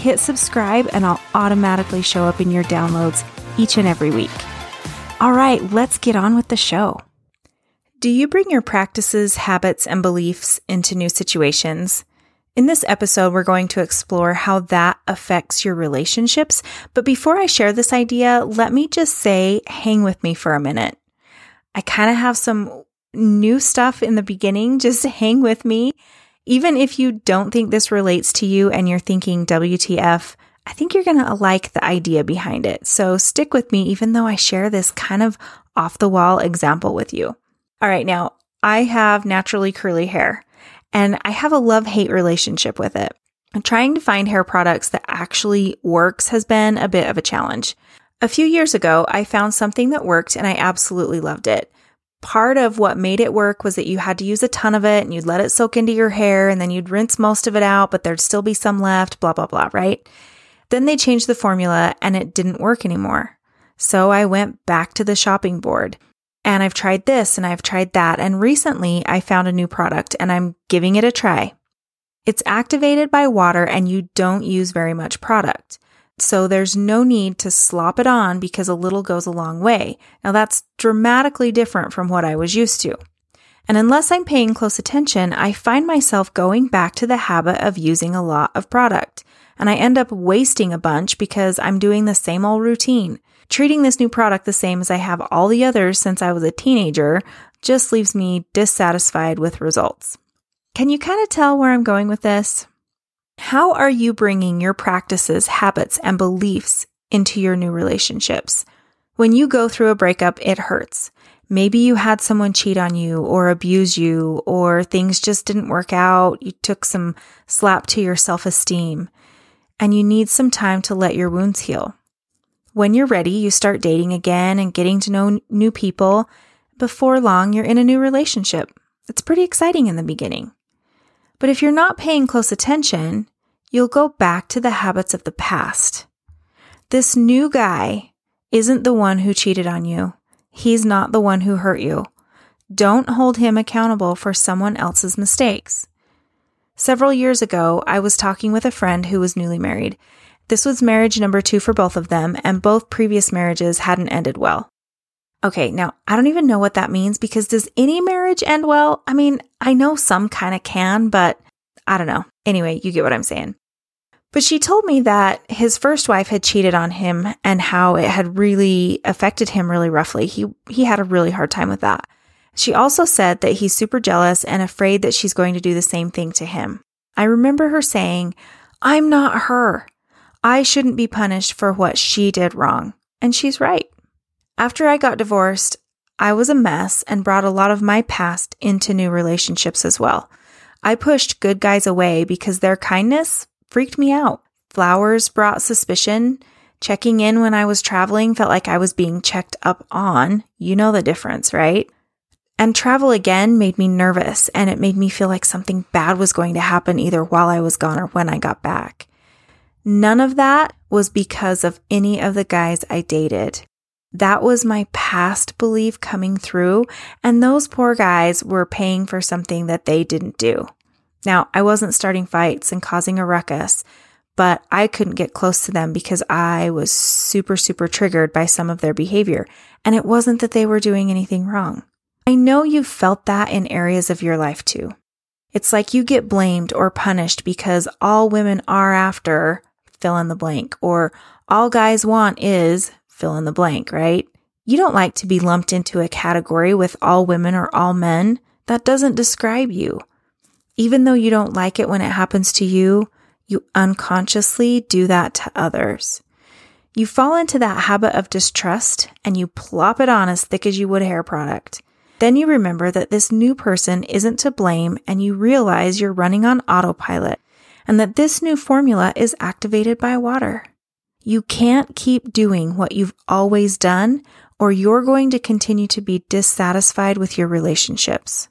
hit subscribe and I'll automatically show up in your downloads each and every week. All right, let's get on with the show. Do you bring your practices, habits, and beliefs into new situations? In this episode, we're going to explore how that affects your relationships. But before I share this idea, let me just say, hang with me for a minute. I kind of have some new stuff in the beginning. Just hang with me. Even if you don't think this relates to you and you're thinking WTF, I think you're going to like the idea behind it. So stick with me, even though I share this kind of off the wall example with you. All right, now I have naturally curly hair and I have a love hate relationship with it. And trying to find hair products that actually works has been a bit of a challenge. A few years ago, I found something that worked and I absolutely loved it part of what made it work was that you had to use a ton of it and you'd let it soak into your hair and then you'd rinse most of it out, but there'd still be some left, blah, blah, blah, right? Then they changed the formula and it didn't work anymore. So I went back to the shopping board and I've tried this and I've tried that. And recently I found a new product and I'm giving it a try. It's activated by water and you don't use very much product. So there's no need to slop it on because a little goes a long way. Now that's dramatically different from what I was used to. And unless I'm paying close attention, I find myself going back to the habit of using a lot of product. And I end up wasting a bunch because I'm doing the same old routine. Treating this new product the same as I have all the others since I was a teenager just leaves me dissatisfied with results. Can you kind of tell where I'm going with this? How are you bringing your practices, habits, and beliefs into your new relationships? When you go through a breakup, it hurts. Maybe you had someone cheat on you or abuse you, or things just didn't work out. You took some slap to your self esteem, and you need some time to let your wounds heal. When you're ready, you start dating again and getting to know new people. Before long, you're in a new relationship. It's pretty exciting in the beginning. But if you're not paying close attention, you'll go back to the habits of the past. This new guy isn't the one who cheated on you. He's not the one who hurt you. Don't hold him accountable for someone else's mistakes. Several years ago, I was talking with a friend who was newly married. This was marriage number two for both of them, and both previous marriages hadn't ended well. Okay, now I don't even know what that means because does any marriage end well? I mean, I know some kind of can, but I don't know. Anyway, you get what I'm saying. But she told me that his first wife had cheated on him and how it had really affected him really roughly. He he had a really hard time with that. She also said that he's super jealous and afraid that she's going to do the same thing to him. I remember her saying, "I'm not her. I shouldn't be punished for what she did wrong." And she's right. After I got divorced, I was a mess and brought a lot of my past into new relationships as well. I pushed good guys away because their kindness freaked me out. Flowers brought suspicion. Checking in when I was traveling felt like I was being checked up on. You know the difference, right? And travel again made me nervous and it made me feel like something bad was going to happen either while I was gone or when I got back. None of that was because of any of the guys I dated. That was my past belief coming through, and those poor guys were paying for something that they didn't do. Now, I wasn't starting fights and causing a ruckus, but I couldn't get close to them because I was super, super triggered by some of their behavior. And it wasn't that they were doing anything wrong. I know you've felt that in areas of your life too. It's like you get blamed or punished because all women are after fill in the blank, or all guys want is fill in the blank, right? You don't like to be lumped into a category with all women or all men. That doesn't describe you. Even though you don't like it when it happens to you, you unconsciously do that to others. You fall into that habit of distrust and you plop it on as thick as you would hair product. Then you remember that this new person isn't to blame and you realize you're running on autopilot and that this new formula is activated by water. You can't keep doing what you've always done, or you're going to continue to be dissatisfied with your relationships.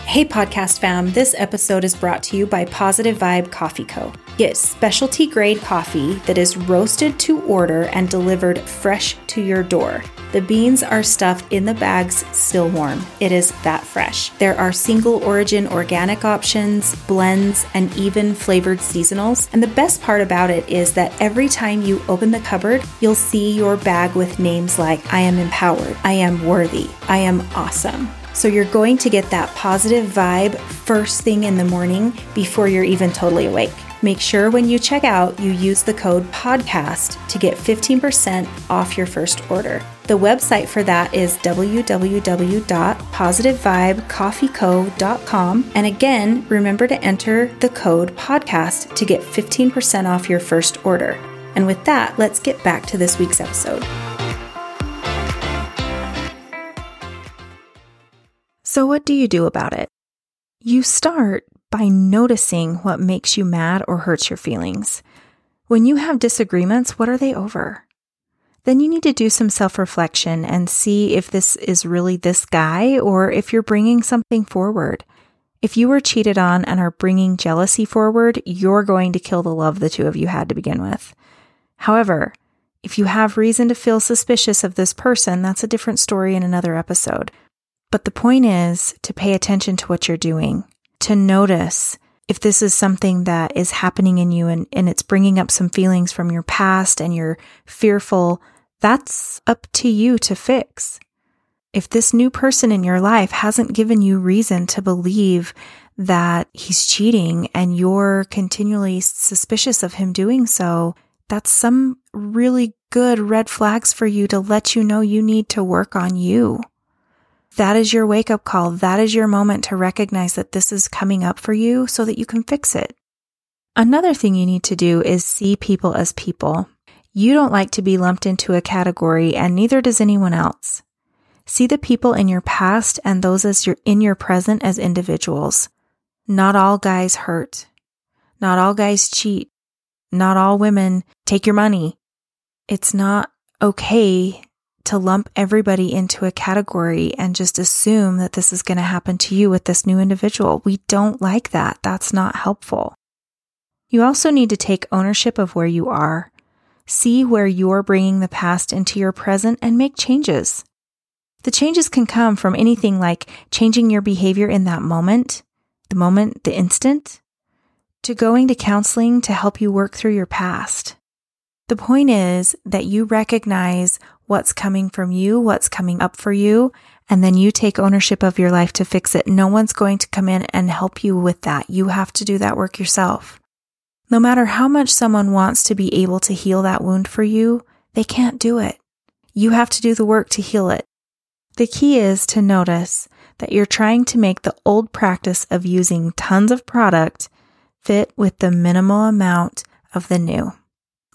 Hey, podcast fam, this episode is brought to you by Positive Vibe Coffee Co. Get specialty grade coffee that is roasted to order and delivered fresh to your door. The beans are stuffed in the bags still warm. It is that fresh. There are single origin organic options, blends, and even flavored seasonals. And the best part about it is that every time you open the cupboard, you'll see your bag with names like I am empowered, I am worthy, I am awesome. So you're going to get that positive vibe first thing in the morning before you're even totally awake. Make sure when you check out, you use the code PODCAST to get 15% off your first order. The website for that is www.positivevibecoffeeco.com. And again, remember to enter the code PODCAST to get 15% off your first order. And with that, let's get back to this week's episode. So, what do you do about it? You start by noticing what makes you mad or hurts your feelings. When you have disagreements, what are they over? Then you need to do some self reflection and see if this is really this guy or if you're bringing something forward. If you were cheated on and are bringing jealousy forward, you're going to kill the love the two of you had to begin with. However, if you have reason to feel suspicious of this person, that's a different story in another episode. But the point is to pay attention to what you're doing, to notice if this is something that is happening in you and, and it's bringing up some feelings from your past and you're fearful, that's up to you to fix. If this new person in your life hasn't given you reason to believe that he's cheating and you're continually suspicious of him doing so, that's some really good red flags for you to let you know you need to work on you. That is your wake up call. That is your moment to recognize that this is coming up for you so that you can fix it. Another thing you need to do is see people as people. You don't like to be lumped into a category, and neither does anyone else. See the people in your past and those as you're in your present as individuals. Not all guys hurt. Not all guys cheat. Not all women take your money. It's not okay to lump everybody into a category and just assume that this is going to happen to you with this new individual. We don't like that. That's not helpful. You also need to take ownership of where you are. See where you're bringing the past into your present and make changes. The changes can come from anything like changing your behavior in that moment, the moment, the instant, to going to counseling to help you work through your past. The point is that you recognize what's coming from you, what's coming up for you, and then you take ownership of your life to fix it. No one's going to come in and help you with that. You have to do that work yourself. No matter how much someone wants to be able to heal that wound for you, they can't do it. You have to do the work to heal it. The key is to notice that you're trying to make the old practice of using tons of product fit with the minimal amount of the new.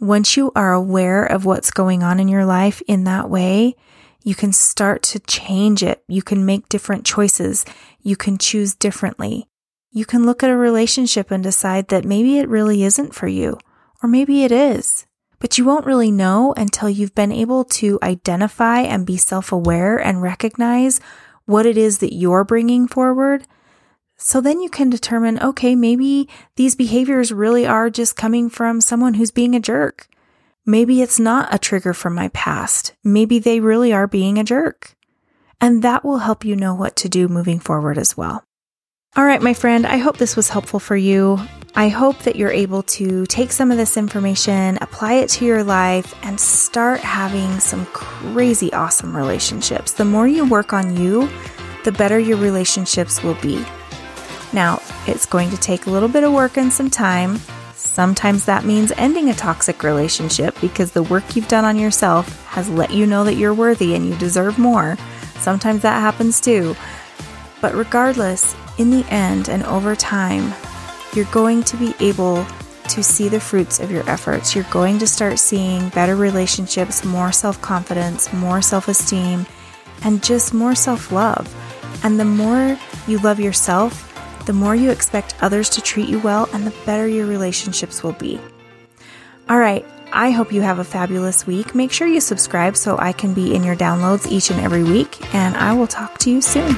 Once you are aware of what's going on in your life in that way, you can start to change it. You can make different choices. You can choose differently. You can look at a relationship and decide that maybe it really isn't for you, or maybe it is. But you won't really know until you've been able to identify and be self aware and recognize what it is that you're bringing forward so then you can determine, okay, maybe these behaviors really are just coming from someone who's being a jerk. Maybe it's not a trigger from my past. Maybe they really are being a jerk. And that will help you know what to do moving forward as well. All right, my friend, I hope this was helpful for you. I hope that you're able to take some of this information, apply it to your life, and start having some crazy awesome relationships. The more you work on you, the better your relationships will be. Now, it's going to take a little bit of work and some time. Sometimes that means ending a toxic relationship because the work you've done on yourself has let you know that you're worthy and you deserve more. Sometimes that happens too. But regardless, in the end and over time, you're going to be able to see the fruits of your efforts. You're going to start seeing better relationships, more self confidence, more self esteem, and just more self love. And the more you love yourself, the more you expect others to treat you well and the better your relationships will be. All right, I hope you have a fabulous week. Make sure you subscribe so I can be in your downloads each and every week, and I will talk to you soon.